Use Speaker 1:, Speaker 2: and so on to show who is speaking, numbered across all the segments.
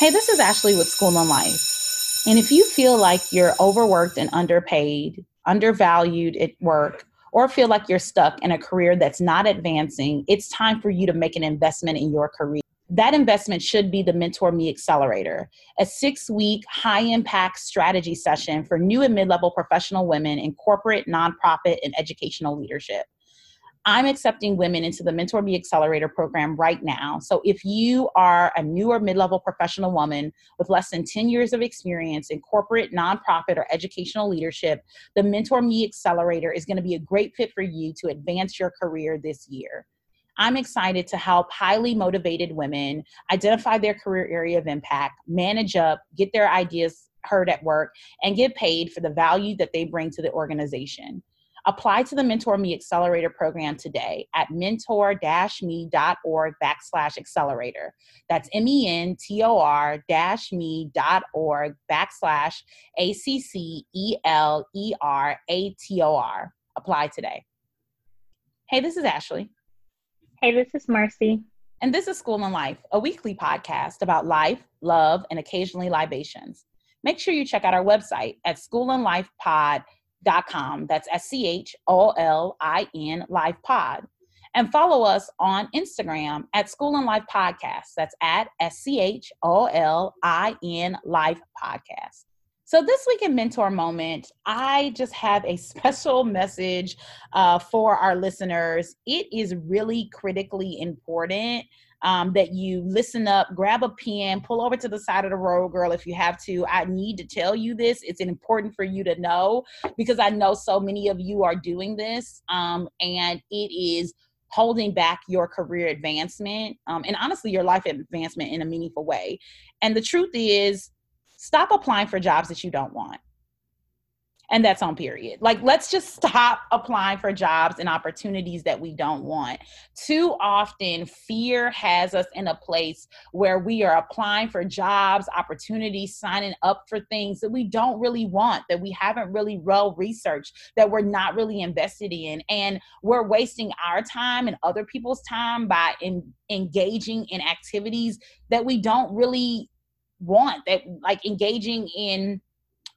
Speaker 1: Hey, this is Ashley with School and Life. And if you feel like you're overworked and underpaid, undervalued at work, or feel like you're stuck in a career that's not advancing, it's time for you to make an investment in your career. That investment should be the Mentor Me Accelerator, a six week high impact strategy session for new and mid level professional women in corporate, nonprofit, and educational leadership. I'm accepting women into the Mentor Me Accelerator program right now. So if you are a newer mid level professional woman with less than 10 years of experience in corporate, nonprofit, or educational leadership, the Mentor Me Accelerator is going to be a great fit for you to advance your career this year. I'm excited to help highly motivated women identify their career area of impact, manage up, get their ideas heard at work, and get paid for the value that they bring to the organization. Apply to the Mentor Me Accelerator program today at mentor-me.org backslash accelerator. That's M-E-N-T-O-R dash me dot org backslash A-C-C-E-L-E-R-A-T-O-R. Apply today. Hey, this is Ashley.
Speaker 2: Hey, this is Marcy.
Speaker 1: And this is School and Life, a weekly podcast about life, love, and occasionally libations. Make sure you check out our website at schoolandlifepod.com dot com. That's S C H O L I N Life Pod. And follow us on Instagram at School and Life Podcast. That's at S C H O L I N Life Podcast. So, this week in Mentor Moment, I just have a special message uh, for our listeners. It is really critically important um, that you listen up, grab a pen, pull over to the side of the road, girl, if you have to. I need to tell you this. It's important for you to know because I know so many of you are doing this, um, and it is holding back your career advancement um, and honestly your life advancement in a meaningful way. And the truth is, stop applying for jobs that you don't want and that's on period. Like, let's just stop applying for jobs and opportunities that we don't want. Too often, fear has us in a place where we are applying for jobs, opportunities, signing up for things that we don't really want, that we haven't really well researched, that we're not really invested in. And we're wasting our time and other people's time by in, engaging in activities that we don't really want, that like engaging in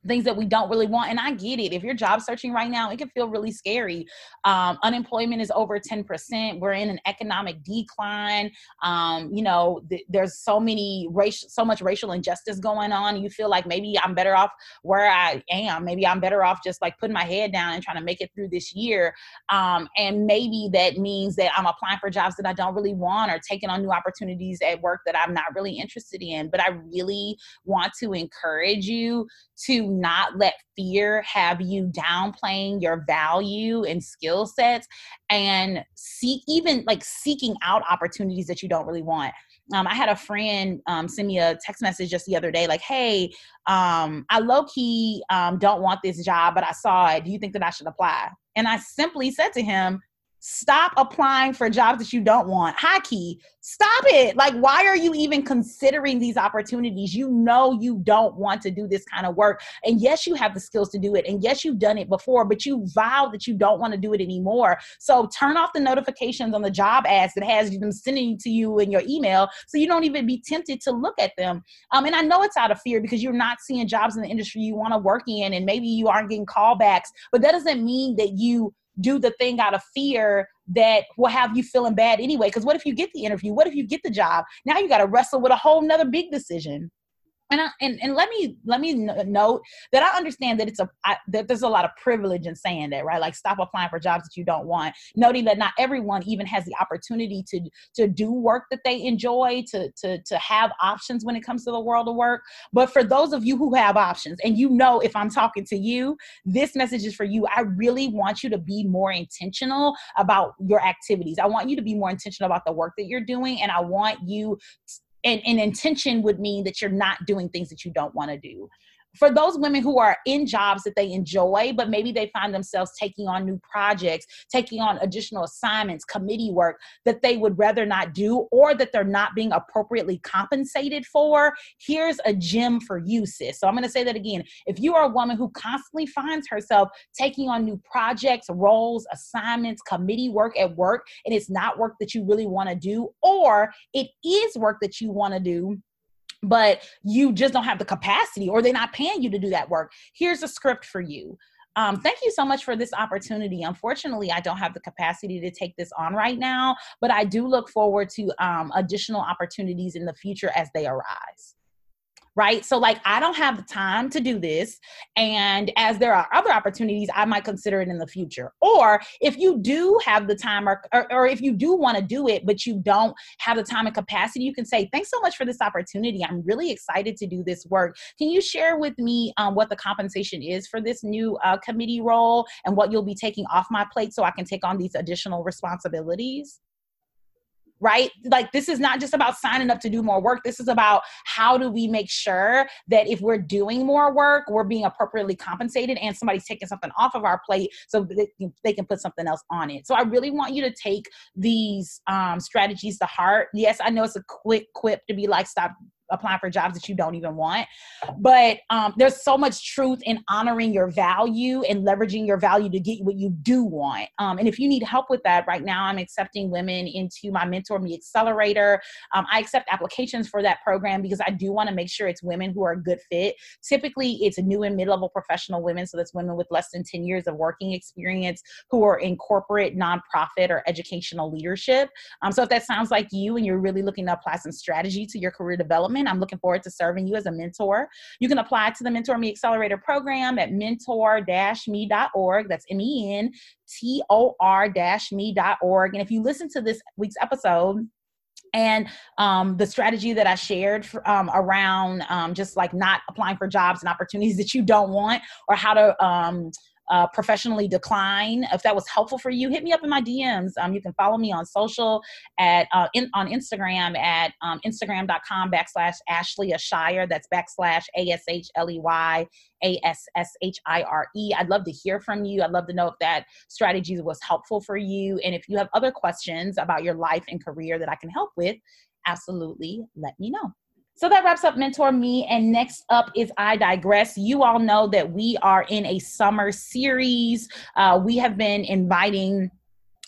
Speaker 1: things that we don't really want. And I get it. If you're job searching right now, it can feel really scary. Um, unemployment is over 10%. We're in an economic decline. Um, you know, th- there's so many racial, so much racial injustice going on. You feel like maybe I'm better off where I am. Maybe I'm better off just like putting my head down and trying to make it through this year. Um, and maybe that means that I'm applying for jobs that I don't really want or taking on new opportunities at work that I'm not really interested in. But I really want to encourage you to not let fear have you downplaying your value and skill sets and seek even like seeking out opportunities that you don't really want um, I had a friend um, send me a text message just the other day, like, "Hey, um, I low key um, don't want this job, but I saw it. Do you think that I should apply?" And I simply said to him, stop applying for jobs that you don't want. High key, stop it. Like, why are you even considering these opportunities? You know, you don't want to do this kind of work. And yes, you have the skills to do it. And yes, you've done it before, but you vow that you don't want to do it anymore. So turn off the notifications on the job ads that has them sending to you in your email so you don't even be tempted to look at them. Um, and I know it's out of fear because you're not seeing jobs in the industry you want to work in, and maybe you aren't getting callbacks, but that doesn't mean that you do the thing out of fear that will have you feeling bad anyway. Because what if you get the interview? What if you get the job? Now you got to wrestle with a whole nother big decision and, I, and and let me let me note that I understand that it's a I, that there's a lot of privilege in saying that, right? Like stop applying for jobs that you don't want. Noting that not everyone even has the opportunity to to do work that they enjoy, to to to have options when it comes to the world of work. But for those of you who have options, and you know, if I'm talking to you, this message is for you. I really want you to be more intentional about your activities. I want you to be more intentional about the work that you're doing, and I want you and, and intention would mean that you're not doing things that you don't want to do for those women who are in jobs that they enjoy, but maybe they find themselves taking on new projects, taking on additional assignments, committee work that they would rather not do or that they're not being appropriately compensated for, here's a gem for you, sis. So I'm going to say that again. If you are a woman who constantly finds herself taking on new projects, roles, assignments, committee work at work, and it's not work that you really want to do, or it is work that you want to do, but you just don't have the capacity or they're not paying you to do that work. Here's a script for you. Um, thank you so much for this opportunity. Unfortunately, I don't have the capacity to take this on right now, but I do look forward to um, additional opportunities in the future as they arise right? So, like, I don't have the time to do this. And as there are other opportunities, I might consider it in the future. Or if you do have the time, or, or, or if you do want to do it, but you don't have the time and capacity, you can say, Thanks so much for this opportunity. I'm really excited to do this work. Can you share with me um, what the compensation is for this new uh, committee role and what you'll be taking off my plate so I can take on these additional responsibilities? Right? Like this is not just about signing up to do more work. This is about how do we make sure that if we're doing more work, we're being appropriately compensated and somebody's taking something off of our plate so they can, put something else on it. So I really want you to take these um, strategies to heart. Yes, I know it's a quick quip to be like, stop applying for jobs that you don't even want. But um, there's so much truth in honoring your value and leveraging your value to get what you do want. Um, and if you need help with that, right now I'm accepting women into my Mentor Me Accelerator. Um, I accept applications for that program because I do want to make sure it's women who are a good fit. Typically, it's new and mid level professional women. So that's women with less than 10 years of working experience who are in corporate, nonprofit, or educational leadership. Um, so if that sounds like you and you're really looking to apply some strategy to your career development, development. I'm looking forward to serving you as a mentor. You can apply to the Mentor Me Accelerator program at mentor-me.org. That's M-E-N T-O-R-me.org. And if you listen to this week's episode, and um, the strategy that I shared for, um, around um, just like not applying for jobs and opportunities that you don't want, or how to um, uh, professionally decline. If that was helpful for you, hit me up in my DMs. Um, you can follow me on social at uh, in, on Instagram at um, instagram.com backslash Ashley Shire. That's backslash A S H L E Y A S S H I R E. I'd love to hear from you. I'd love to know if that strategy was helpful for you. And if you have other questions about your life and career that I can help with, absolutely let me know. So that wraps up Mentor Me. And next up is I Digress. You all know that we are in a summer series. Uh, we have been inviting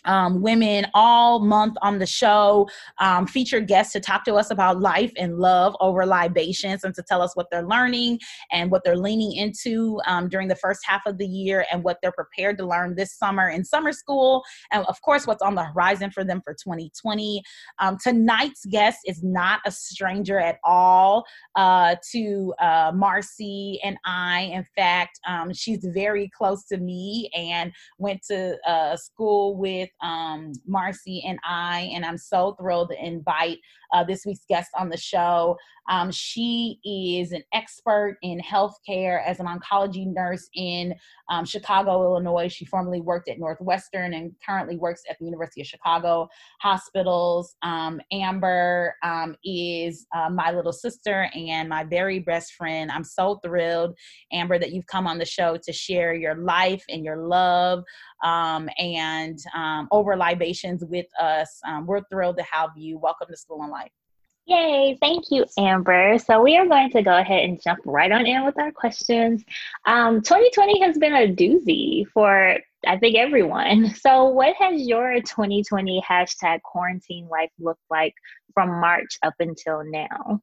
Speaker 1: um, women all month on the show, um, featured guests to talk to us about life and love over libations and to tell us what they're learning and what they're leaning into um, during the first half of the year and what they're prepared to learn this summer in summer school. And of course, what's on the horizon for them for 2020. Um, tonight's guest is not a stranger at all uh, to uh, Marcy and I. In fact, um, she's very close to me and went to uh, school with um, Marcy and I, and I'm so thrilled to invite uh, this week's guest on the show. Um, she is an expert in healthcare as an oncology nurse in um, Chicago, Illinois. She formerly worked at Northwestern and currently works at the University of Chicago Hospitals. Um, Amber um, is uh, my little sister and my very best friend. I'm so thrilled, Amber, that you've come on the show to share your life and your love um, and um, over libations with us. We're thrilled to have you. Welcome to School and Life.
Speaker 2: Yay, thank you, Amber. So we are going to go ahead and jump right on in with our questions. Um, 2020 has been a doozy for, I think, everyone. So what has your 2020 hashtag quarantine life looked like from March up until now?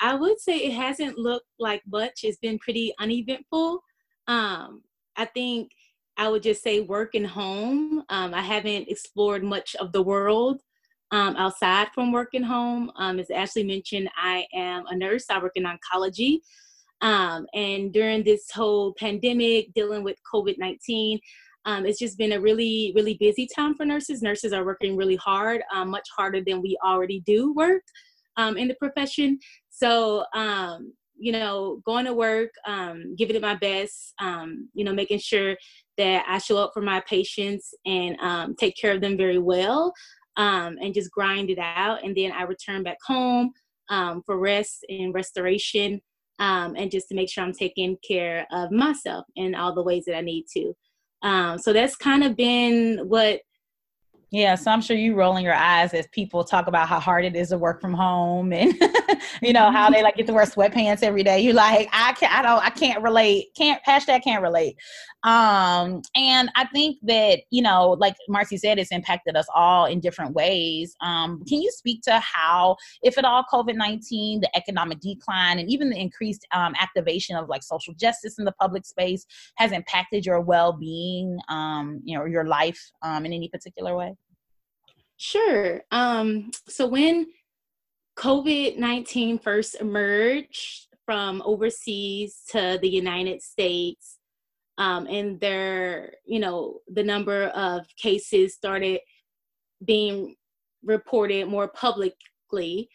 Speaker 3: I would say it hasn't looked like much. It's been pretty uneventful. Um, I think I would just say work and home. Um, I haven't explored much of the world um, outside from working home. Um, as Ashley mentioned, I am a nurse. I work in oncology. Um, and during this whole pandemic, dealing with COVID 19, um, it's just been a really, really busy time for nurses. Nurses are working really hard, um, much harder than we already do work um, in the profession. So, you know, going to work, giving it my best, you know, making sure that I show up for my patients and take care of them very well um, and just grind it out. And then I return back home um, for rest and restoration um, and just to make sure I'm taking care of myself in all the ways that I need to. Um, so that's kind of been what
Speaker 1: Yeah, so I'm sure you rolling your eyes as people talk about how hard it is to work from home and you know how they like get to wear sweatpants every day. You're like, I can't I don't I can't relate. Can't hashtag can't relate. Um and I think that, you know, like Marcy said, it's impacted us all in different ways. Um, can you speak to how, if at all, COVID-19, the economic decline and even the increased um, activation of like social justice in the public space has impacted your well-being, um, you know, your life um, in any particular way?
Speaker 3: Sure. Um, so when COVID 19 first emerged from overseas to the United States, um, and there, you know, the number of cases started being reported more publicly.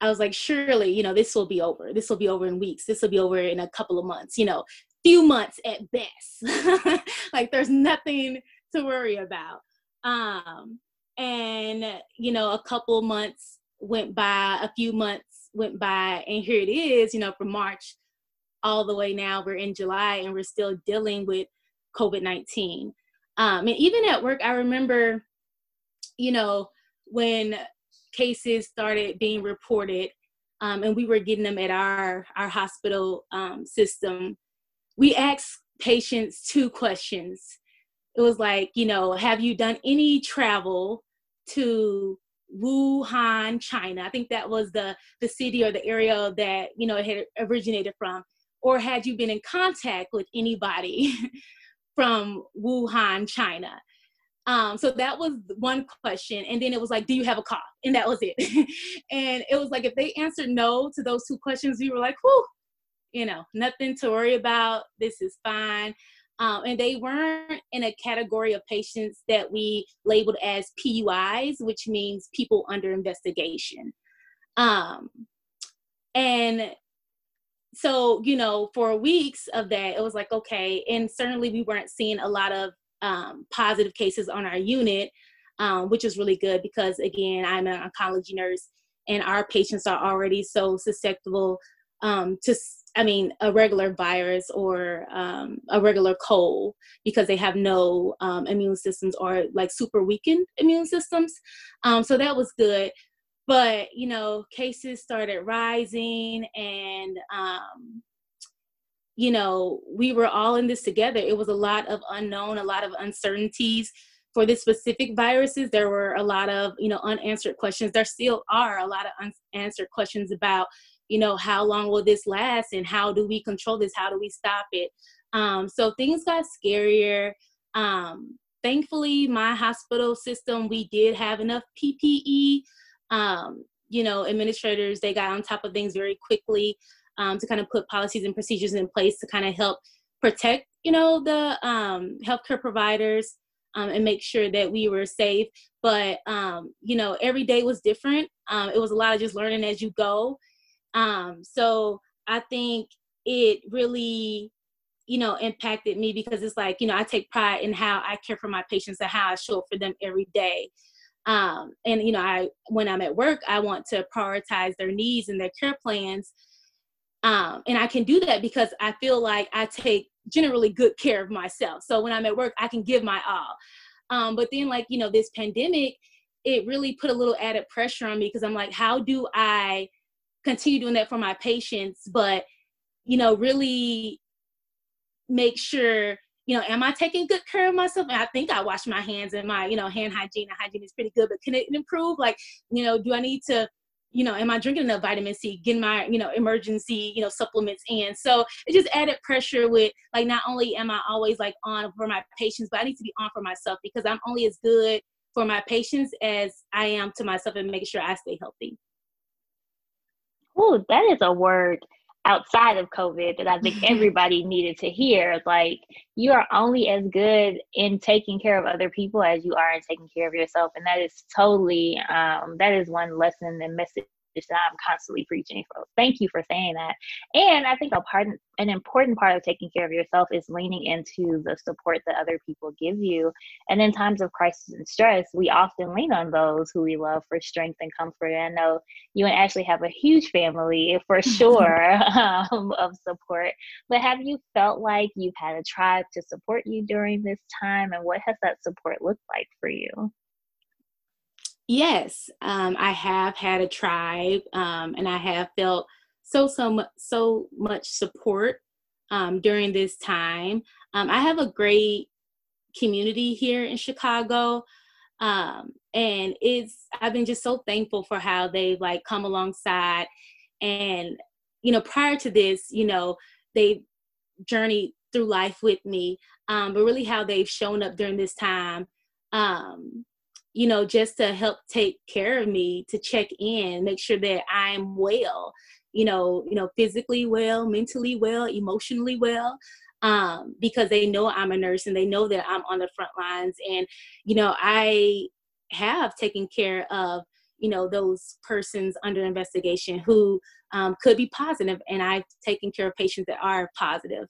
Speaker 3: I was like, surely, you know, this will be over. This will be over in weeks. This will be over in a couple of months, you know, few months at best. like there's nothing to worry about. Um, and you know a couple months went by a few months went by and here it is you know from march all the way now we're in july and we're still dealing with covid-19 um, and even at work i remember you know when cases started being reported um, and we were getting them at our our hospital um, system we asked patients two questions it was like, you know, have you done any travel to Wuhan, China? I think that was the the city or the area that you know it had originated from. Or had you been in contact with anybody from Wuhan, China? Um, so that was one question. And then it was like, do you have a cough? And that was it. and it was like, if they answered no to those two questions, we were like, whew, you know, nothing to worry about. This is fine. Um, and they weren't in a category of patients that we labeled as PUIs, which means people under investigation. Um, and so, you know, for weeks of that, it was like, okay. And certainly we weren't seeing a lot of um, positive cases on our unit, um, which is really good because, again, I'm an oncology nurse and our patients are already so susceptible um, to I mean, a regular virus or um, a regular cold because they have no um, immune systems or like super weakened immune systems. Um, so that was good. But, you know, cases started rising and, um, you know, we were all in this together. It was a lot of unknown, a lot of uncertainties for this specific viruses. There were a lot of, you know, unanswered questions. There still are a lot of unanswered questions about you know how long will this last and how do we control this? How do we stop it? Um, so things got scarier. Um, thankfully my hospital system we did have enough ppe um, you know administrators they got on top of things very quickly um, to kind of put policies and procedures in place to kind of help protect you know the um, healthcare providers um, and make sure that we were safe. But um, you know every day was different. Um, it was a lot of just learning as you go um, so I think it really, you know, impacted me because it's like, you know, I take pride in how I care for my patients and how I show up for them every day. Um, and you know, I when I'm at work, I want to prioritize their needs and their care plans. Um, and I can do that because I feel like I take generally good care of myself. So when I'm at work, I can give my all. Um, but then, like you know, this pandemic, it really put a little added pressure on me because I'm like, how do I continue doing that for my patients, but you know, really make sure, you know, am I taking good care of myself? And I think I wash my hands and my, you know, hand hygiene and hygiene is pretty good, but can it improve? Like, you know, do I need to, you know, am I drinking enough vitamin C, getting my, you know, emergency, you know, supplements in? So it just added pressure with like not only am I always like on for my patients, but I need to be on for myself because I'm only as good for my patients as I am to myself and making sure I stay healthy.
Speaker 2: Oh, that is a word outside of COVID that I think everybody needed to hear. Like, you are only as good in taking care of other people as you are in taking care of yourself. And that is totally, um, that is one lesson and message that I'm constantly preaching. So thank you for saying that. And I think a part, an important part of taking care of yourself is leaning into the support that other people give you. And in times of crisis and stress, we often lean on those who we love for strength and comfort. And I know you and Ashley have a huge family for sure um, of support. But have you felt like you've had a tribe to support you during this time? And what has that support looked like for you?
Speaker 3: Yes, um, I have had a tribe, um, and I have felt so so much so much support um, during this time. Um, I have a great community here in Chicago, um, and it's I've been just so thankful for how they've like come alongside, and you know prior to this, you know they journeyed through life with me, um, but really how they've shown up during this time. Um, you know, just to help take care of me, to check in, make sure that I'm well, you know, you know, physically well, mentally well, emotionally well, um, because they know I'm a nurse and they know that I'm on the front lines. And, you know, I have taken care of, you know, those persons under investigation who um, could be positive, and I've taken care of patients that are positive.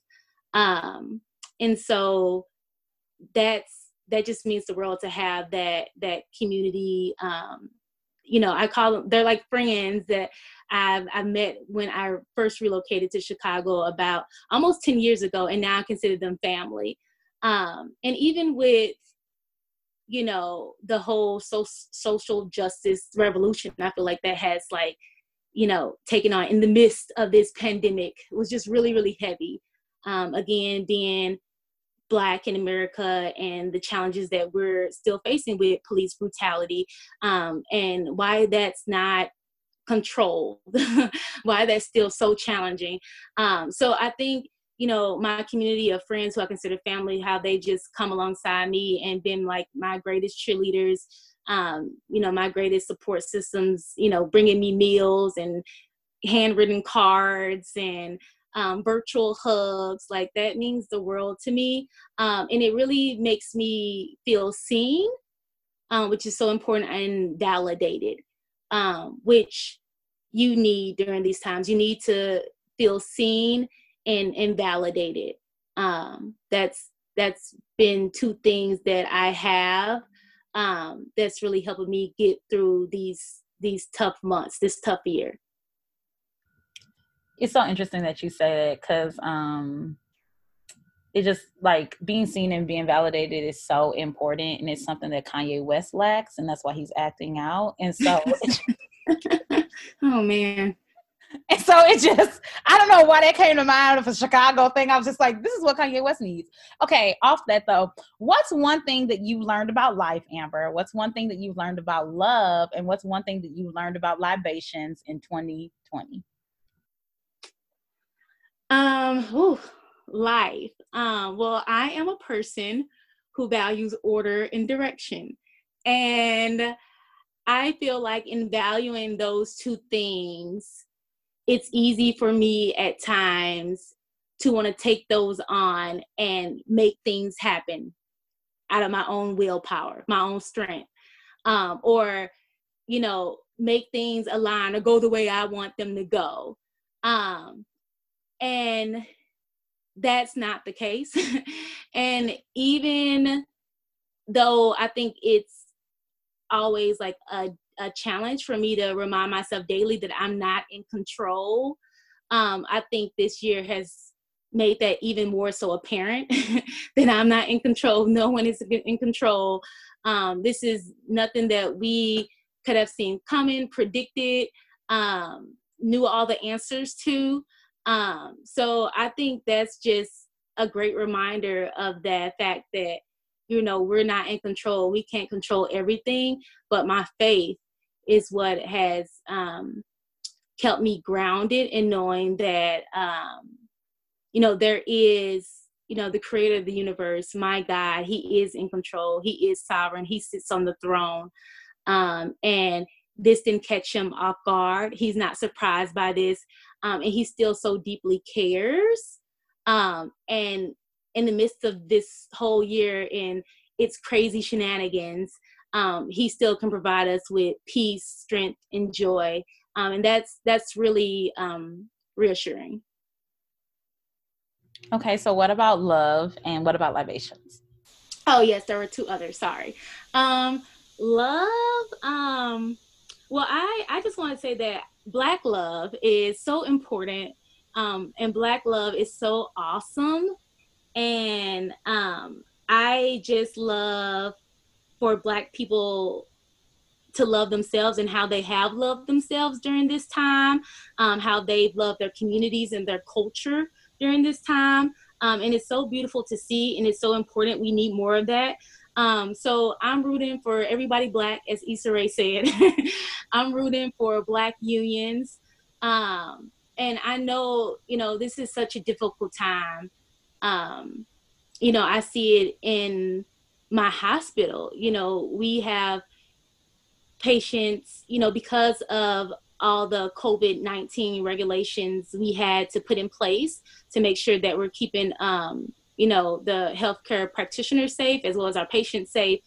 Speaker 3: Um, and so that's that just means the world to have that that community um, you know i call them they're like friends that I've, I've met when i first relocated to chicago about almost 10 years ago and now i consider them family. Um, and even with you know the whole so, social justice revolution i feel like that has like you know taken on in the midst of this pandemic it was just really really heavy. Um, again being black in america and the challenges that we're still facing with police brutality um, and why that's not controlled why that's still so challenging. Um, so i think you know my community of friends who i consider family how they just come alongside me and been like my greatest cheerleaders um, you know my greatest support systems you know bringing me meals and handwritten cards and um, virtual hugs like that means the world to me um, and it really makes me feel seen um, which is so important and validated um, which you need during these times. You need to feel seen and, and validated. Um, that's that's been two things that i have um, that's really helping me get through these these tough months this tough year
Speaker 1: it's so interesting that you say that because um it just like being seen and being validated is so important and it's something that Kanye West lacks and that's why he's acting out and so
Speaker 3: oh man.
Speaker 1: And so it just I don't know why that came to mind of a Chicago thing. I was just like this is what Kanye West needs. Okay off that though what's one thing that you learned about life Amber? What's one thing that you've learned about love and what's one thing that you learned about libations in 2020
Speaker 3: um, ooh, life. Um, well, I am a person who values order and direction. And I feel like in valuing those two things, it's easy for me at times to want to take those on and make things happen out of my own willpower, my own strength. Um, or, you know, make things align or go the way I want them to go. Um, and that's not the case. and even though I think it's always like a, a challenge for me to remind myself daily that I'm not in control, um, I think this year has made that even more so apparent that I'm not in control. No one is in control. Um, this is nothing that we could have seen coming, predicted, um, knew all the answers to. Um, so I think that's just a great reminder of that fact that, you know, we're not in control. We can't control everything, but my faith is what has um, kept me grounded in knowing that, um, you know, there is, you know, the creator of the universe, my God, he is in control. He is sovereign. He sits on the throne. Um, and this didn't catch him off guard. He's not surprised by this um, and he still so deeply cares. Um, and in the midst of this whole year and its crazy shenanigans, um, he still can provide us with peace, strength, and joy. Um, and that's that's really um, reassuring.
Speaker 1: Okay, so what about love and what about libations?
Speaker 3: Oh yes, there were two others. Sorry. Um, love. Well, I I just want to say that black love is so important um, and black love is so awesome and um, i just love for black people to love themselves and how they have loved themselves during this time, um, how they've loved their communities and their culture during this time. Um, and it's so beautiful to see, and it's so important. We need more of that. Um, so I'm rooting for everybody black, as Issa Rae said. I'm rooting for black unions. Um, and I know, you know, this is such a difficult time. Um, you know, I see it in my hospital. You know, we have patients, you know, because of all the COVID 19 regulations we had to put in place to make sure that we're keeping, um, you know, the healthcare practitioners safe as well as our patients safe.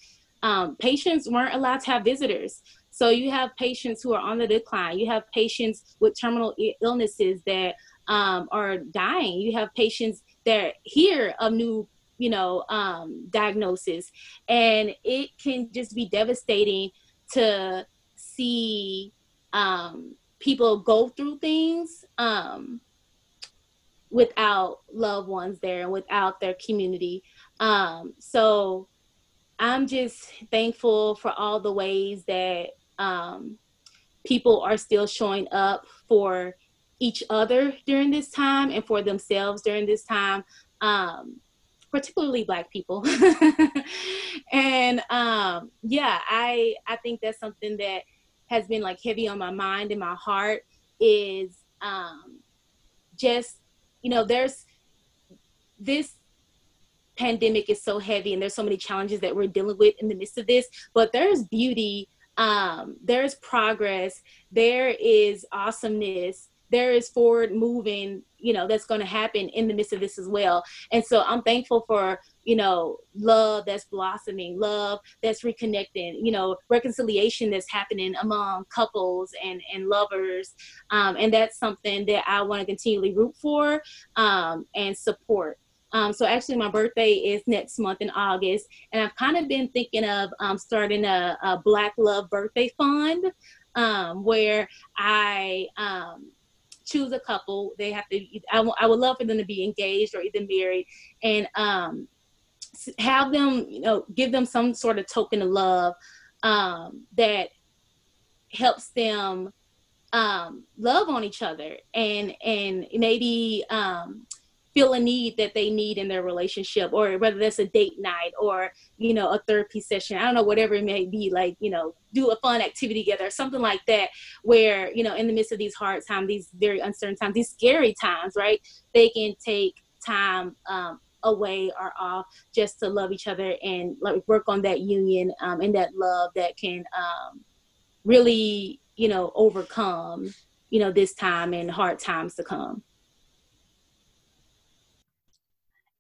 Speaker 3: Um, patients weren't allowed to have visitors. So you have patients who are on the decline. You have patients with terminal illnesses that um, are dying. You have patients that hear of new, you know, um, diagnosis, and it can just be devastating to see um, people go through things um, without loved ones there and without their community. Um, so I'm just thankful for all the ways that um, people are still showing up for each other during this time and for themselves during this time. Um, particularly black people and um yeah i i think that's something that has been like heavy on my mind and my heart is um just you know there's this pandemic is so heavy and there's so many challenges that we're dealing with in the midst of this but there's beauty um there's progress there is awesomeness there is forward moving you know that's going to happen in the midst of this as well. And so i'm thankful for you know love that's blossoming love that's reconnecting you know reconciliation that's happening among couples and and lovers. Um, and that's something that i want to continually root for um, and support. Um, so actually, my birthday is next month in August, and I've kind of been thinking of um, starting a, a, Black Love Birthday Fund, um, where I um, choose a couple. They have to. I, w- I would love for them to be engaged or either married, and um, have them, you know, give them some sort of token of love um, that helps them um, love on each other and and maybe um, feel a need that they need in their relationship or whether that's a date night or you know a therapy session i don't know whatever it may be like you know do a fun activity together something like that where you know in the midst of these hard times these very uncertain times these scary times right they can take time um, away or off just to love each other and like work on that union um, and that love that can um, really you know overcome you know this time and hard times to come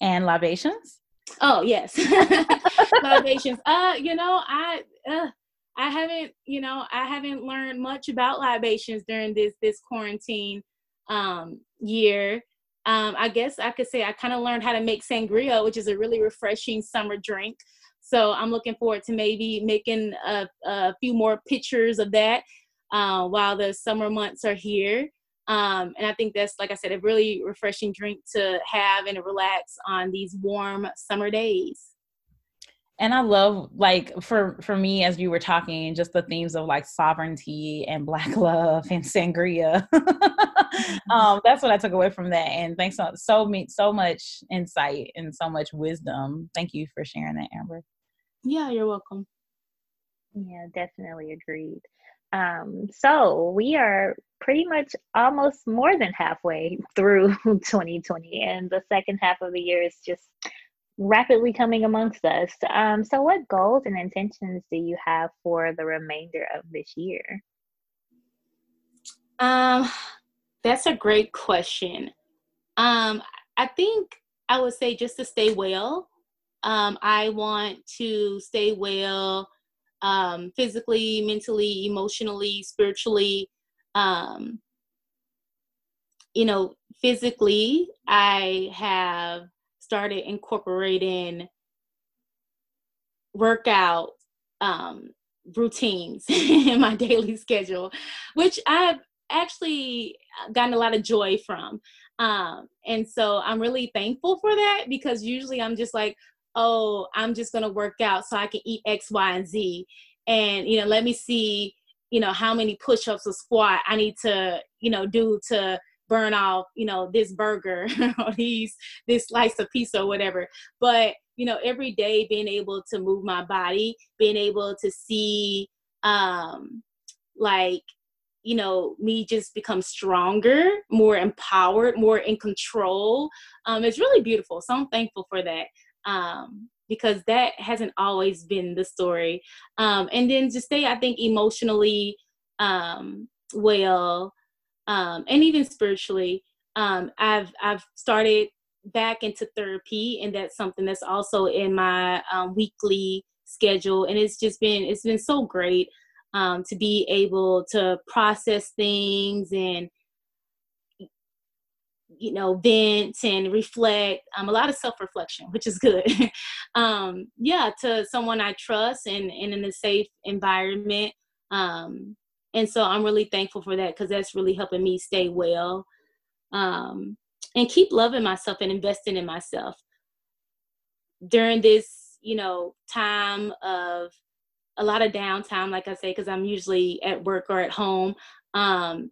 Speaker 1: and libations?
Speaker 3: Oh yes, libations. Uh, you know, I uh, I haven't, you know, I haven't learned much about libations during this this quarantine um, year. Um, I guess I could say I kind of learned how to make sangria, which is a really refreshing summer drink. So I'm looking forward to maybe making a, a few more pictures of that uh, while the summer months are here. Um, and I think that's, like I said, a really refreshing drink to have and to relax on these warm summer days.
Speaker 1: And I love like for for me as you were talking, just the themes of like sovereignty and black love and sangria. Mm-hmm. um, that's what I took away from that. And thanks so so me so much insight and so much wisdom. Thank you for sharing that, Amber.
Speaker 3: Yeah, you're welcome.
Speaker 2: Yeah, definitely agreed. Um, so we are pretty much almost more than halfway through 2020, and the second half of the year is just rapidly coming amongst us. Um, so, what goals and intentions do you have for the remainder of this year?
Speaker 3: Um, that's a great question. Um, I think I would say just to stay well. Um, I want to stay well um, physically, mentally, emotionally, spiritually. Um, you know, physically, I have started incorporating workout um, routines in my daily schedule, which I've actually gotten a lot of joy from. Um, and so I'm really thankful for that because usually I'm just like, oh, I'm just going to work out so I can eat X, Y, and Z. and you know let me see you know how many push-ups or squat i need to you know do to burn off you know this burger or these this slice of pizza or whatever. But you know every day being able to move my body being able to see um like you know me just become stronger more empowered more in control um it's really beautiful. So i'm thankful for that um because that hasn't always been the story. Um and then to stay i think emotionally um well um and even spiritually um i've i've started back into therapy and that's something that's also in my um, weekly schedule. And it's just been it's been so great um, to be able to process things and you know vent and reflect um, a lot of self-reflection which is good um, yeah to someone i trust and, and in a safe environment um, and so i'm really thankful for that because that's really helping me stay well um, and keep loving myself and investing in myself during this you know time of a lot of downtime, like I say, because I'm usually at work or at home. Um,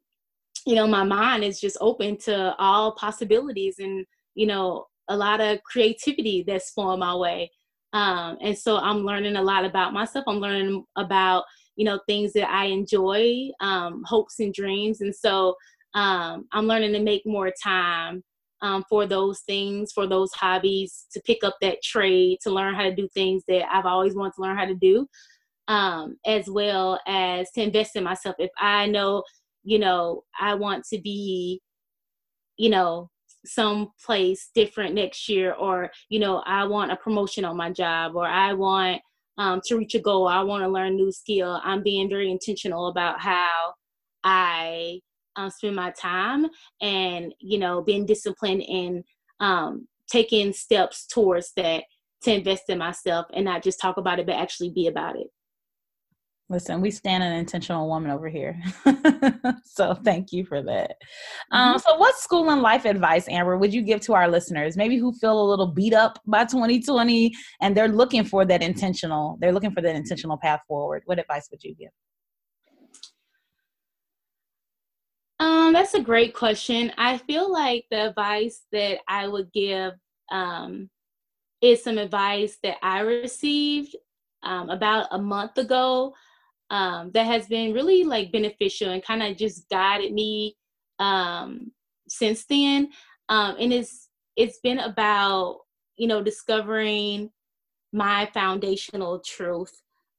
Speaker 3: you know, my mind is just open to all possibilities and, you know, a lot of creativity that's flowing my way. Um, and so I'm learning a lot about myself. I'm learning about, you know, things that I enjoy, um, hopes and dreams. And so um, I'm learning to make more time um, for those things, for those hobbies, to pick up that trade, to learn how to do things that I've always wanted to learn how to do um, as well as to invest in myself. If I know, you know, I want to be, you know, someplace different next year, or, you know, I want a promotion on my job, or I want um, to reach a goal, I want to learn new skill. I'm being very intentional about how I um, spend my time and, you know, being disciplined and um, taking steps towards that to invest in myself and not just talk about it, but actually be about it.
Speaker 1: Listen, we stand an intentional woman over here. so thank you for that. Um, mm-hmm. so, what school and life advice, Amber, would you give to our listeners? Maybe who feel a little beat up by 2020 and they're looking for that intentional, they're looking for that intentional path forward. What advice would you give?
Speaker 3: Um, that's a great question. I feel like the advice that I would give um, is some advice that I received um, about a month ago um, that has been really like beneficial and kind of just guided me um, since then. Um, and it's it's been about you know discovering my foundational truth.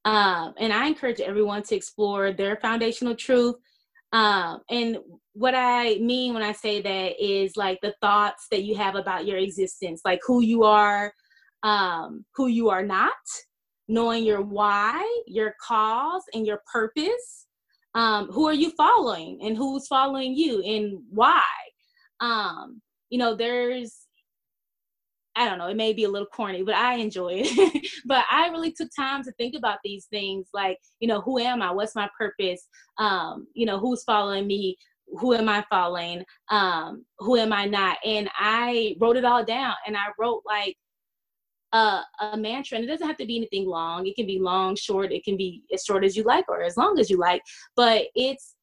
Speaker 3: Um, and I encourage everyone to explore their foundational truth. Um, and what I mean when I say that is like the thoughts that you have about your existence, like who you are, um, who you are not, knowing your why, your cause, and your purpose. Um, who are you following and who's following you and why? Um, you know, there's I don't know, it may be a little corny, but I enjoy it. but I really took time to think about these things like, you know, who am I? What's my purpose? Um, you know, who's following me? Who am I following? Um, who am I not? And I wrote it all down and I wrote like a, a mantra and it doesn't have to be anything long. It can be long short it can be as short as you like or as long as you like but it's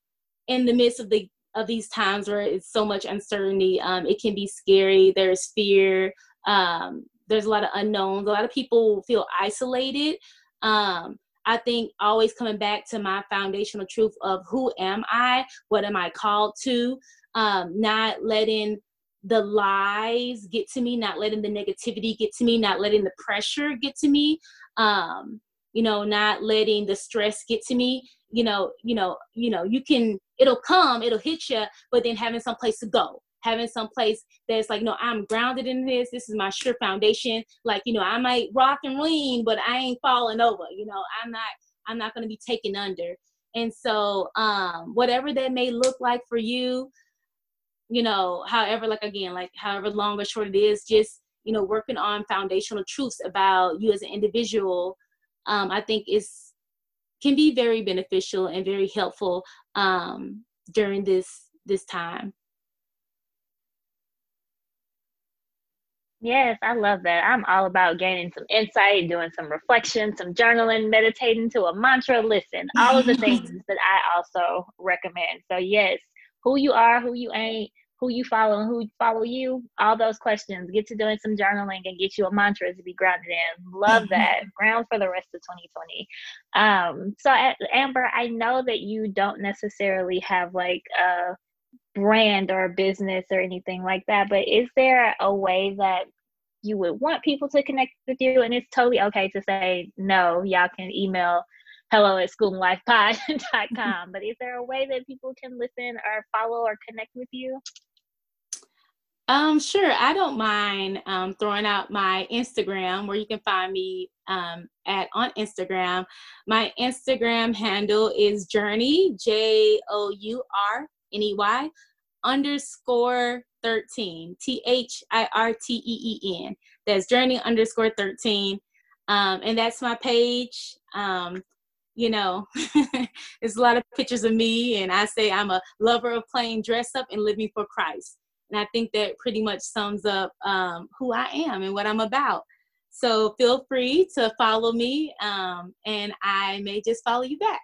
Speaker 3: in the midst of the of these times where it's so much uncertainty um, it can be scary there's fear um, there's a lot of unknowns a lot of people feel isolated. Um, i think always coming back to my foundational truth of who am i what am i called to um, not letting the lies get to me, not letting the negativity get to me, not letting the pressure get to me, um, you know, not letting the stress get to me. You know, you know, you know, you can it'll come, it'll hit you, but then having some place to go, having some place that's like, no, I'm grounded in this. This is my sure foundation. Like, you know, I might rock and lean, but I ain't falling over. You know, I'm not, I'm not gonna be taken under. And so, um, whatever that may look like for you, you know, however, like again, like however long or short it is, just, you know, working on foundational truths about you as an individual, um, I think is can be very beneficial and very helpful um, during this this time.
Speaker 2: Yes, I love that. I'm all about gaining some insight, doing some reflection, some journaling, meditating to a mantra. Listen, all of the things that I also recommend. So, yes, who you are, who you ain't, who you follow, and who follow you, all those questions. Get to doing some journaling and get you a mantra to be grounded in. Love that. Ground for the rest of 2020. Um, so, Amber, I know that you don't necessarily have like a brand or a business or anything like that but is there a way that you would want people to connect with you and it's totally okay to say no y'all can email hello at schoolandlifepod.com but is there a way that people can listen or follow or connect with you
Speaker 3: um, sure. I don't mind um, throwing out my Instagram where you can find me um, at on Instagram. My Instagram handle is Journey J O U R N E Y underscore 13. T H I R T E E N. That's Journey underscore 13. Um, and that's my page. Um, you know, there's a lot of pictures of me, and I say I'm a lover of playing dress up and living for Christ. And I think that pretty much sums up um, who I am and what I'm about. So feel free to follow me, um, and I may just follow you back.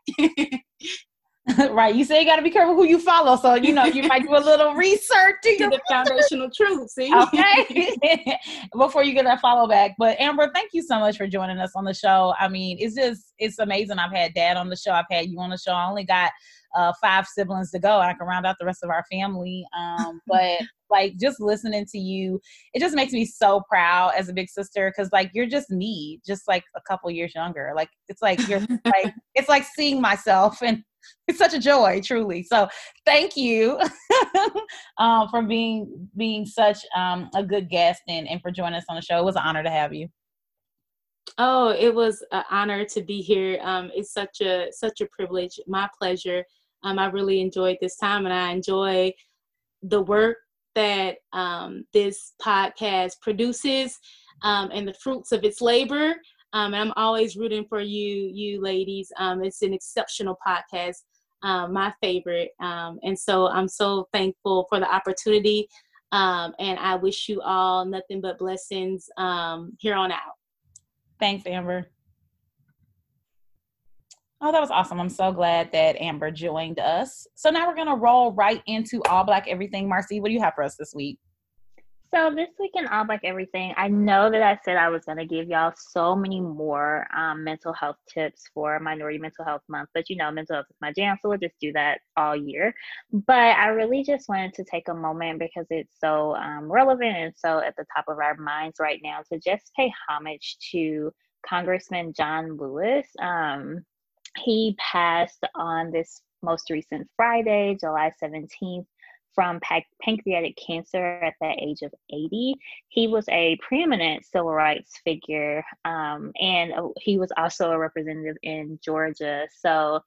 Speaker 1: right. You say you got to be careful who you follow. So, you know, you might do a little research
Speaker 3: to your the foundational truth. See?
Speaker 1: Okay. Before you get that follow back. But Amber, thank you so much for joining us on the show. I mean, it's just, it's amazing. I've had dad on the show. I've had you on the show. I only got uh, five siblings to go. I can round out the rest of our family. Um, but like just listening to you, it just makes me so proud as a big sister because like you're just me, just like a couple years younger. Like it's like you're like it's like seeing myself and it's such a joy truly. So thank you um, for being being such um, a good guest and, and for joining us on the show. It was an honor to have you.
Speaker 3: Oh it was an honor to be here. Um, it's such a such a privilege my pleasure. Um, i really enjoyed this time and i enjoy the work that um, this podcast produces um, and the fruits of its labor um, and I'm always rooting for you, you ladies. Um, it's an exceptional podcast, um, my favorite. Um, and so I'm so thankful for the opportunity. And I wish you all nothing but blessings here on out.
Speaker 1: Thanks, Amber. Oh, that was awesome. I'm so glad that Amber joined us. So now we're going to roll right into All Black Everything. Marcy, what do you have for us this week?
Speaker 2: So this week in All Black Everything, I know that I said I was going to give y'all so many more um, mental health tips for Minority Mental Health Month, but you know, mental health is my jam, so we'll just do that all year. But I really just wanted to take a moment because it's so um, relevant and so at the top of our minds right now to just pay homage to Congressman John Lewis. Um, he passed on this most recent Friday, July 17th from pancreatic cancer at the age of 80. He was a preeminent civil rights figure, um, and uh, he was also a representative in Georgia. So,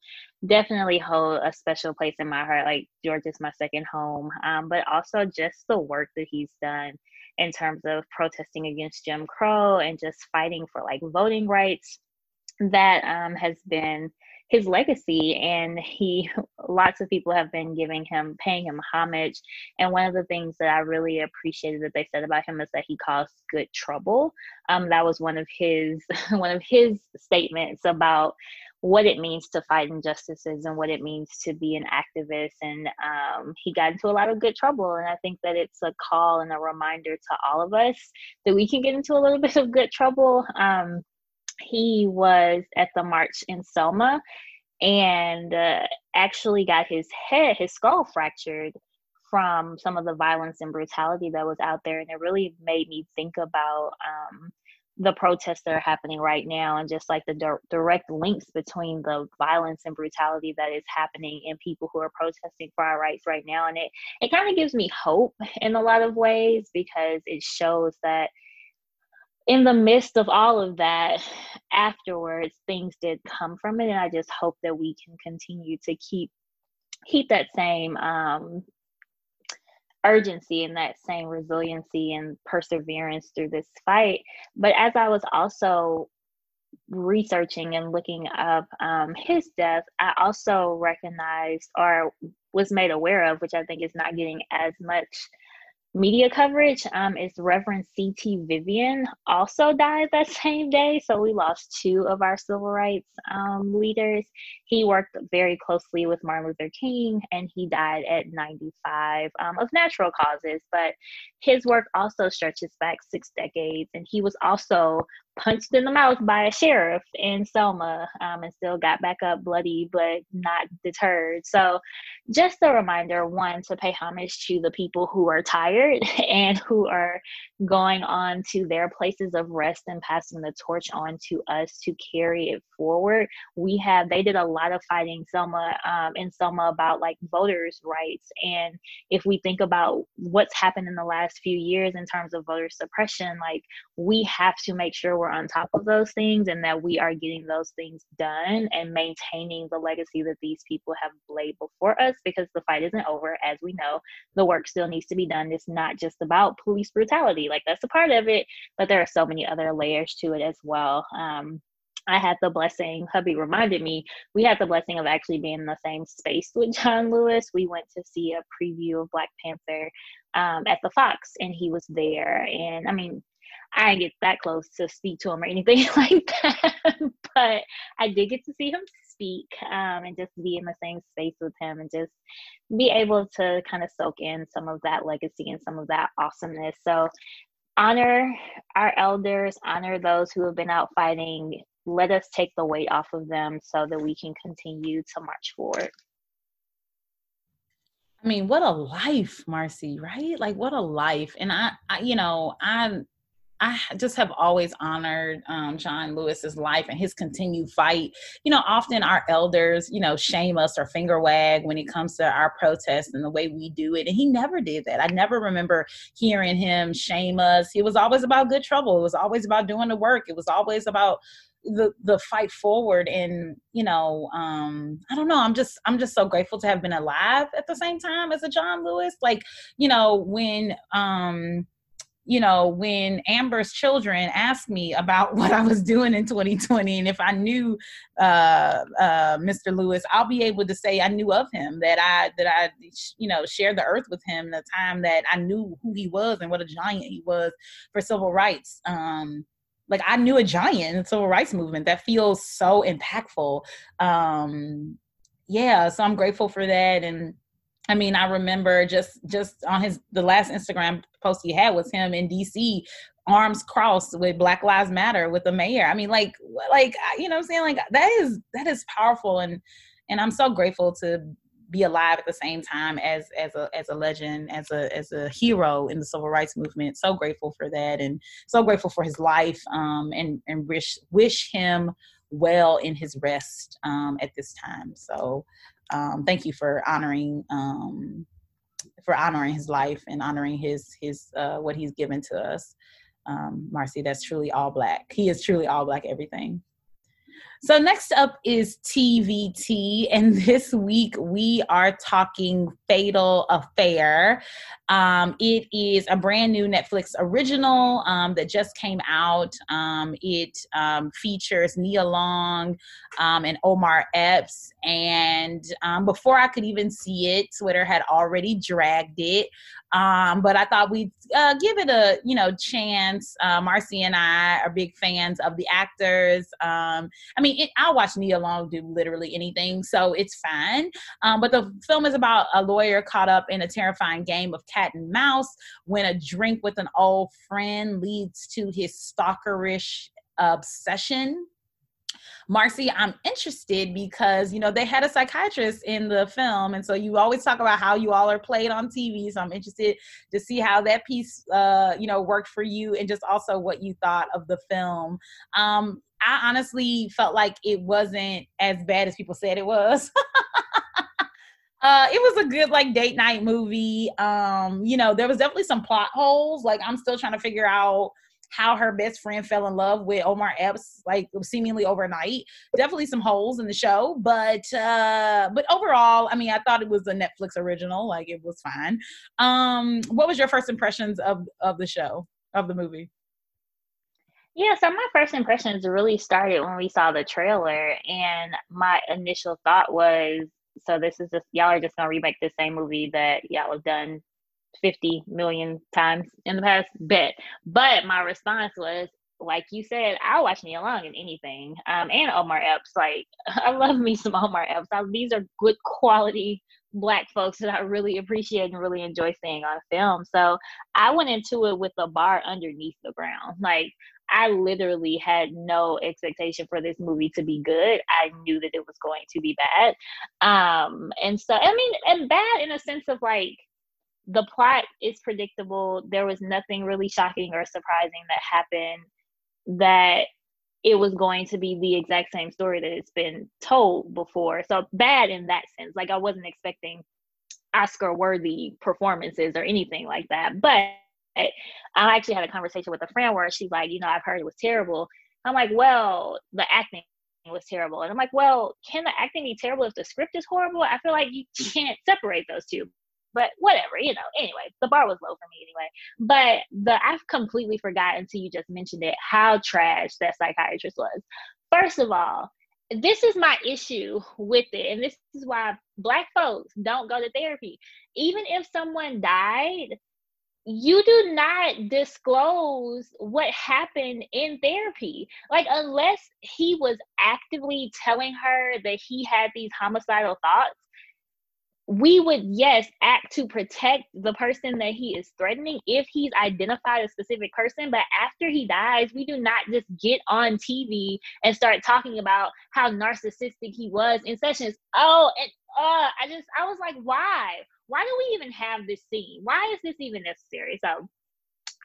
Speaker 2: definitely hold a special place in my heart. Like, Georgia's my second home, um, but also just the work that he's done in terms of protesting against Jim Crow and just fighting for like voting rights that um, has been his legacy and he lots of people have been giving him paying him homage. And one of the things that i really appreciated that they said about him is that he caused good trouble. Um, that was one of his one of his statements about what it means to fight injustices and what it means to be an activist. And um, he got into a lot of good trouble and i think that it's a call and a reminder to all of us that we can get into a little bit of good trouble. Um, he was at the march in Selma and uh, actually got his head, his skull fractured from some of the violence and brutality that was out there. And it really made me think about um, the protests that are happening right now and just like the di- direct links between the violence and brutality that is happening and people who are protesting for our rights right now. And it, it kind of gives me hope in a lot of ways because it shows that in the midst of all of that, afterwards, things did come from it, and I just hope that we can continue to keep keep that same um, urgency and that same resiliency and perseverance through this fight. But as I was also researching and looking up um, his death, I also recognized or was made aware of, which I think is not getting as much media coverage um, is Reverend C.T. Vivian also died that same day. So we lost two of our civil rights um, leaders. He worked very closely with Martin Luther King and he died at 95 um, of natural causes. But his work also stretches back six decades. And he was also punched in the mouth by a sheriff in Selma um, and still got back up bloody but not deterred. So, just a reminder one, to pay homage to the people who are tired and who are going on to their places of rest and passing the torch on to us to carry it forward. We have, they did a lot of fighting Selma um, in Selma about like voters' rights. And if we think about what's happened in the last few years in terms of voter suppression, like we have to make sure we're on top of those things and that we are getting those things done and maintaining the legacy that these people have laid before us because the fight isn't over. As we know, the work still needs to be done. It's not just about police brutality, like that's a part of it, but there are so many other layers to it as well. Um, I had the blessing, hubby reminded me, we had the blessing of actually being in the same space with John Lewis. We went to see a preview of Black Panther um, at the Fox, and he was there. And I mean, I didn't get that close to speak to him or anything like that, but I did get to see him speak um, and just be in the same space with him and just be able to kind of soak in some of that legacy and some of that awesomeness. So honor our elders, honor those who have been out fighting. Let us take the weight off of them so that we can continue to march forward.
Speaker 1: I mean, what a life, Marcy, right? Like what a life. And I, I you know, I'm I just have always honored um, John Lewis's life and his continued fight. You know, often our elders, you know, shame us or finger wag when it comes to our protests and the way we do it. And he never did that. I never remember hearing him shame us. It was always about good trouble. It was always about doing the work. It was always about the the fight forward and you know um i don't know i'm just i'm just so grateful to have been alive at the same time as a john lewis like you know when um you know, when Amber's children asked me about what I was doing in 2020 and if I knew uh, uh, Mr. Lewis, I'll be able to say I knew of him, that I that I you know shared the earth with him, the time that I knew who he was and what a giant he was for civil rights. Um, like I knew a giant in the civil rights movement. That feels so impactful. Um, yeah, so I'm grateful for that and I mean, I remember just just on his the last Instagram post he had was him in DC, arms crossed with Black Lives Matter with the mayor. I mean, like like you know I'm saying? Like that is that is powerful and and I'm so grateful to be alive at the same time as as a as a legend, as a as a hero in the civil rights movement. So grateful for that and so grateful for his life um and and wish wish him well in his rest um at this time. So um, thank you for honoring um, for honoring his life and honoring his his uh, what he's given to us. Um, marcy that's truly all black. He is truly all black everything so, next up is TVT, and this week we are talking Fatal Affair. Um, it is a brand new Netflix original um, that just came out. Um, it um, features Nia Long um, and Omar Epps. And um, before I could even see it, Twitter had already dragged it. But I thought we'd uh, give it a you know chance. Uh, Marcy and I are big fans of the actors. Um, I mean mean, it, I'll watch Nia Long do literally anything, so it's fine. Um, but the film is about a lawyer caught up in a terrifying game of cat and mouse when a drink with an old friend leads to his stalkerish obsession Marcy, I'm interested because, you know, they had a psychiatrist in the film. And so you always talk about how you all are played on TV. So I'm interested to see how that piece, uh, you know, worked for you and just also what you thought of the film. Um, I honestly felt like it wasn't as bad as people said it was. uh it was a good like date night movie um you know there was definitely some plot holes like i'm still trying to figure out how her best friend fell in love with omar epps like seemingly overnight. Definitely some holes in the show but uh but overall i mean i thought it was a netflix original like it was fine. Um what was your first impressions of of the show of the movie?
Speaker 2: Yeah, so my first impressions really started when we saw the trailer, and my initial thought was, so this is just y'all are just gonna remake the same movie that y'all have done 50 million times in the past. Bet. But my response was, like you said, I'll watch Nia Long in anything. Um, and Omar Epps. Like I love me some Omar Epps. I, these are good quality black folks that I really appreciate and really enjoy seeing on film. So I went into it with a bar underneath the ground. Like I literally had no expectation for this movie to be good. I knew that it was going to be bad. Um, and so I mean, and bad in a sense of like the plot is predictable. There was nothing really shocking or surprising that happened that it was going to be the exact same story that it's been told before. So bad in that sense. Like I wasn't expecting Oscar worthy performances or anything like that. But I actually had a conversation with a friend where she's like, you know, I've heard it was terrible. I'm like, well, the acting was terrible. And I'm like, well, can the acting be terrible if the script is horrible? I feel like you can't separate those two but whatever, you know. Anyway, the bar was low for me anyway. But the I've completely forgotten until you just mentioned it how trash that psychiatrist was. First of all, this is my issue with it, and this is why black folks don't go to therapy. Even if someone died, you do not disclose what happened in therapy. Like, unless he was actively telling her that he had these homicidal thoughts, we would yes act to protect the person that he is threatening if he's identified a specific person but after he dies we do not just get on tv and start talking about how narcissistic he was in sessions. Oh and uh i just i was like why? Why do we even have this scene? Why is this even necessary? So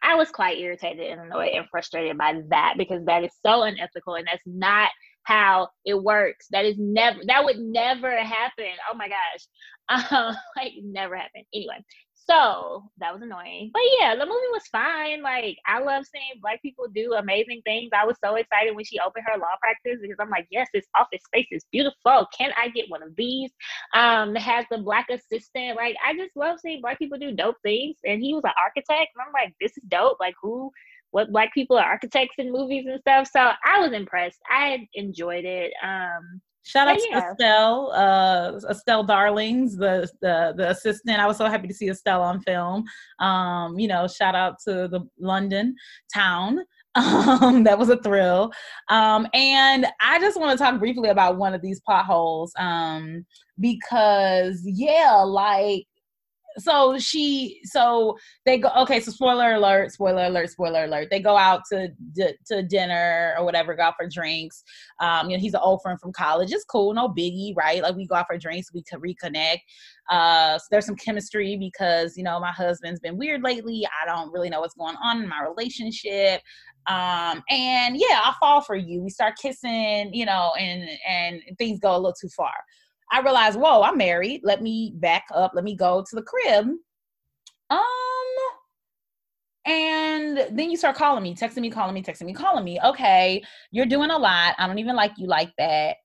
Speaker 2: I was quite irritated and annoyed and frustrated by that because that is so unethical and that's not how it works. That is never that would never happen. Oh my gosh. Um, like never happen. Anyway, so that was annoying. But yeah, the movie was fine. Like I love seeing black people do amazing things. I was so excited when she opened her law practice because I'm like, yes, this office space is beautiful. Can I get one of these? Um, has the black assistant. Like I just love seeing black people do dope things. And he was an architect. And I'm like, this is dope. Like who what black people are architects in movies and stuff. So I was impressed. I enjoyed it. Um,
Speaker 1: Shout out yeah. to Estelle, uh, Estelle Darlings, the, the the assistant. I was so happy to see Estelle on film. Um, you know, shout out to the London town. Um, that was a thrill. Um, and I just want to talk briefly about one of these potholes um, because, yeah, like so she so they go okay so spoiler alert spoiler alert spoiler alert. They go out to to dinner or whatever go out for drinks. Um you know he's an old friend from college. It's cool no biggie right? Like we go out for drinks we could reconnect. Uh so there's some chemistry because you know my husband's been weird lately. I don't really know what's going on in my relationship. Um and yeah i fall for you. We start kissing you know and and things go a little too far I realized, whoa, I'm married. Let me back up. Let me go to the crib. Um, and then you start calling me, texting me, calling me, texting me, calling me. Okay, you're doing a lot. I don't even like you like that.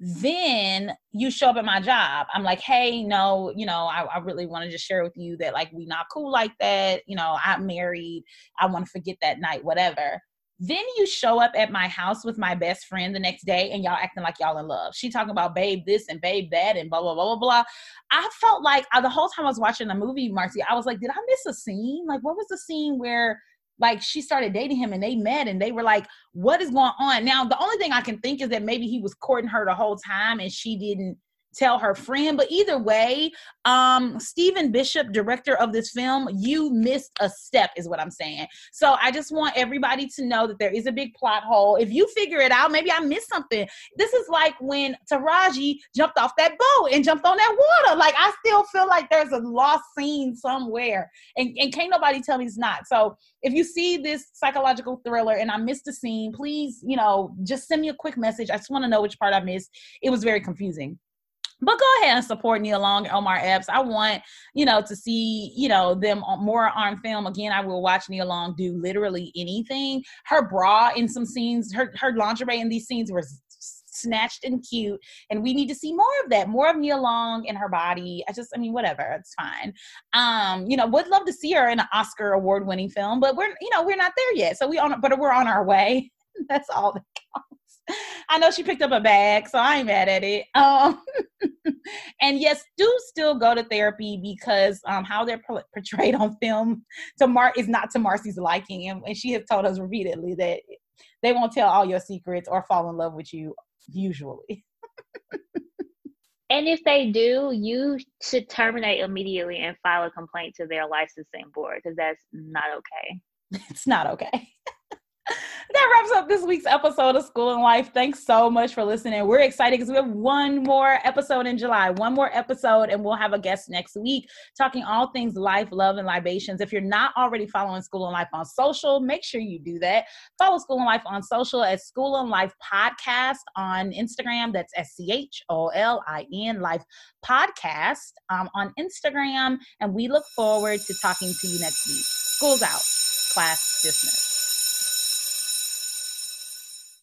Speaker 1: Then you show up at my job. I'm like, hey, no, you know, I, I really want to just share with you that like we not cool like that. You know, I'm married. I want to forget that night, whatever. Then you show up at my house with my best friend the next day and y'all acting like y'all in love. She talking about babe this and babe that and blah, blah, blah, blah, blah. I felt like uh, the whole time I was watching the movie, Marcy, I was like, did I miss a scene? Like, what was the scene where like she started dating him and they met and they were like, what is going on? Now, the only thing I can think is that maybe he was courting her the whole time and she didn't tell her friend. But either way, um, Stephen Bishop, director of this film, you missed a step, is what I'm saying. So I just want everybody to know that there is a big plot hole. If you figure it out, maybe I missed something. This is like when Taraji jumped off that boat and jumped on that water. Like I still feel like there's a lost scene somewhere, and, and can't nobody tell me it's not. So if you see this psychological thriller and I missed a scene, please, you know, just send me a quick message. I just want to know which part I missed. It was very confusing but go ahead and support Nia Long and Omar Epps. I want, you know, to see, you know, them more on film. Again, I will watch Nia Long do literally anything. Her bra in some scenes, her, her lingerie in these scenes were snatched and cute. And we need to see more of that, more of Nia Long and her body. I just, I mean, whatever, it's fine. Um, you know, would love to see her in an Oscar award winning film, but we're, you know, we're not there yet. So we on, but we're on our way. That's all that. I know she picked up a bag, so I ain't mad at it. Um, and yes, do still go to therapy because um, how they're portrayed on film to Mar is not to Marcy's liking, and, and she has told us repeatedly that they won't tell all your secrets or fall in love with you usually.
Speaker 2: and if they do, you should terminate immediately and file a complaint to their licensing board because that's not okay.
Speaker 1: It's not okay that wraps up this week's episode of Schoolin' Life. Thanks so much for listening. We're excited because we have one more episode in July, one more episode, and we'll have a guest next week talking all things life, love, and libations. If you're not already following Schoolin' Life on social, make sure you do that. Follow Schoolin' Life on social at Schoolin' Life Podcast on Instagram. That's S C H O L I N Life Podcast um, on Instagram. And we look forward to talking to you next week. School's out, class dismissed.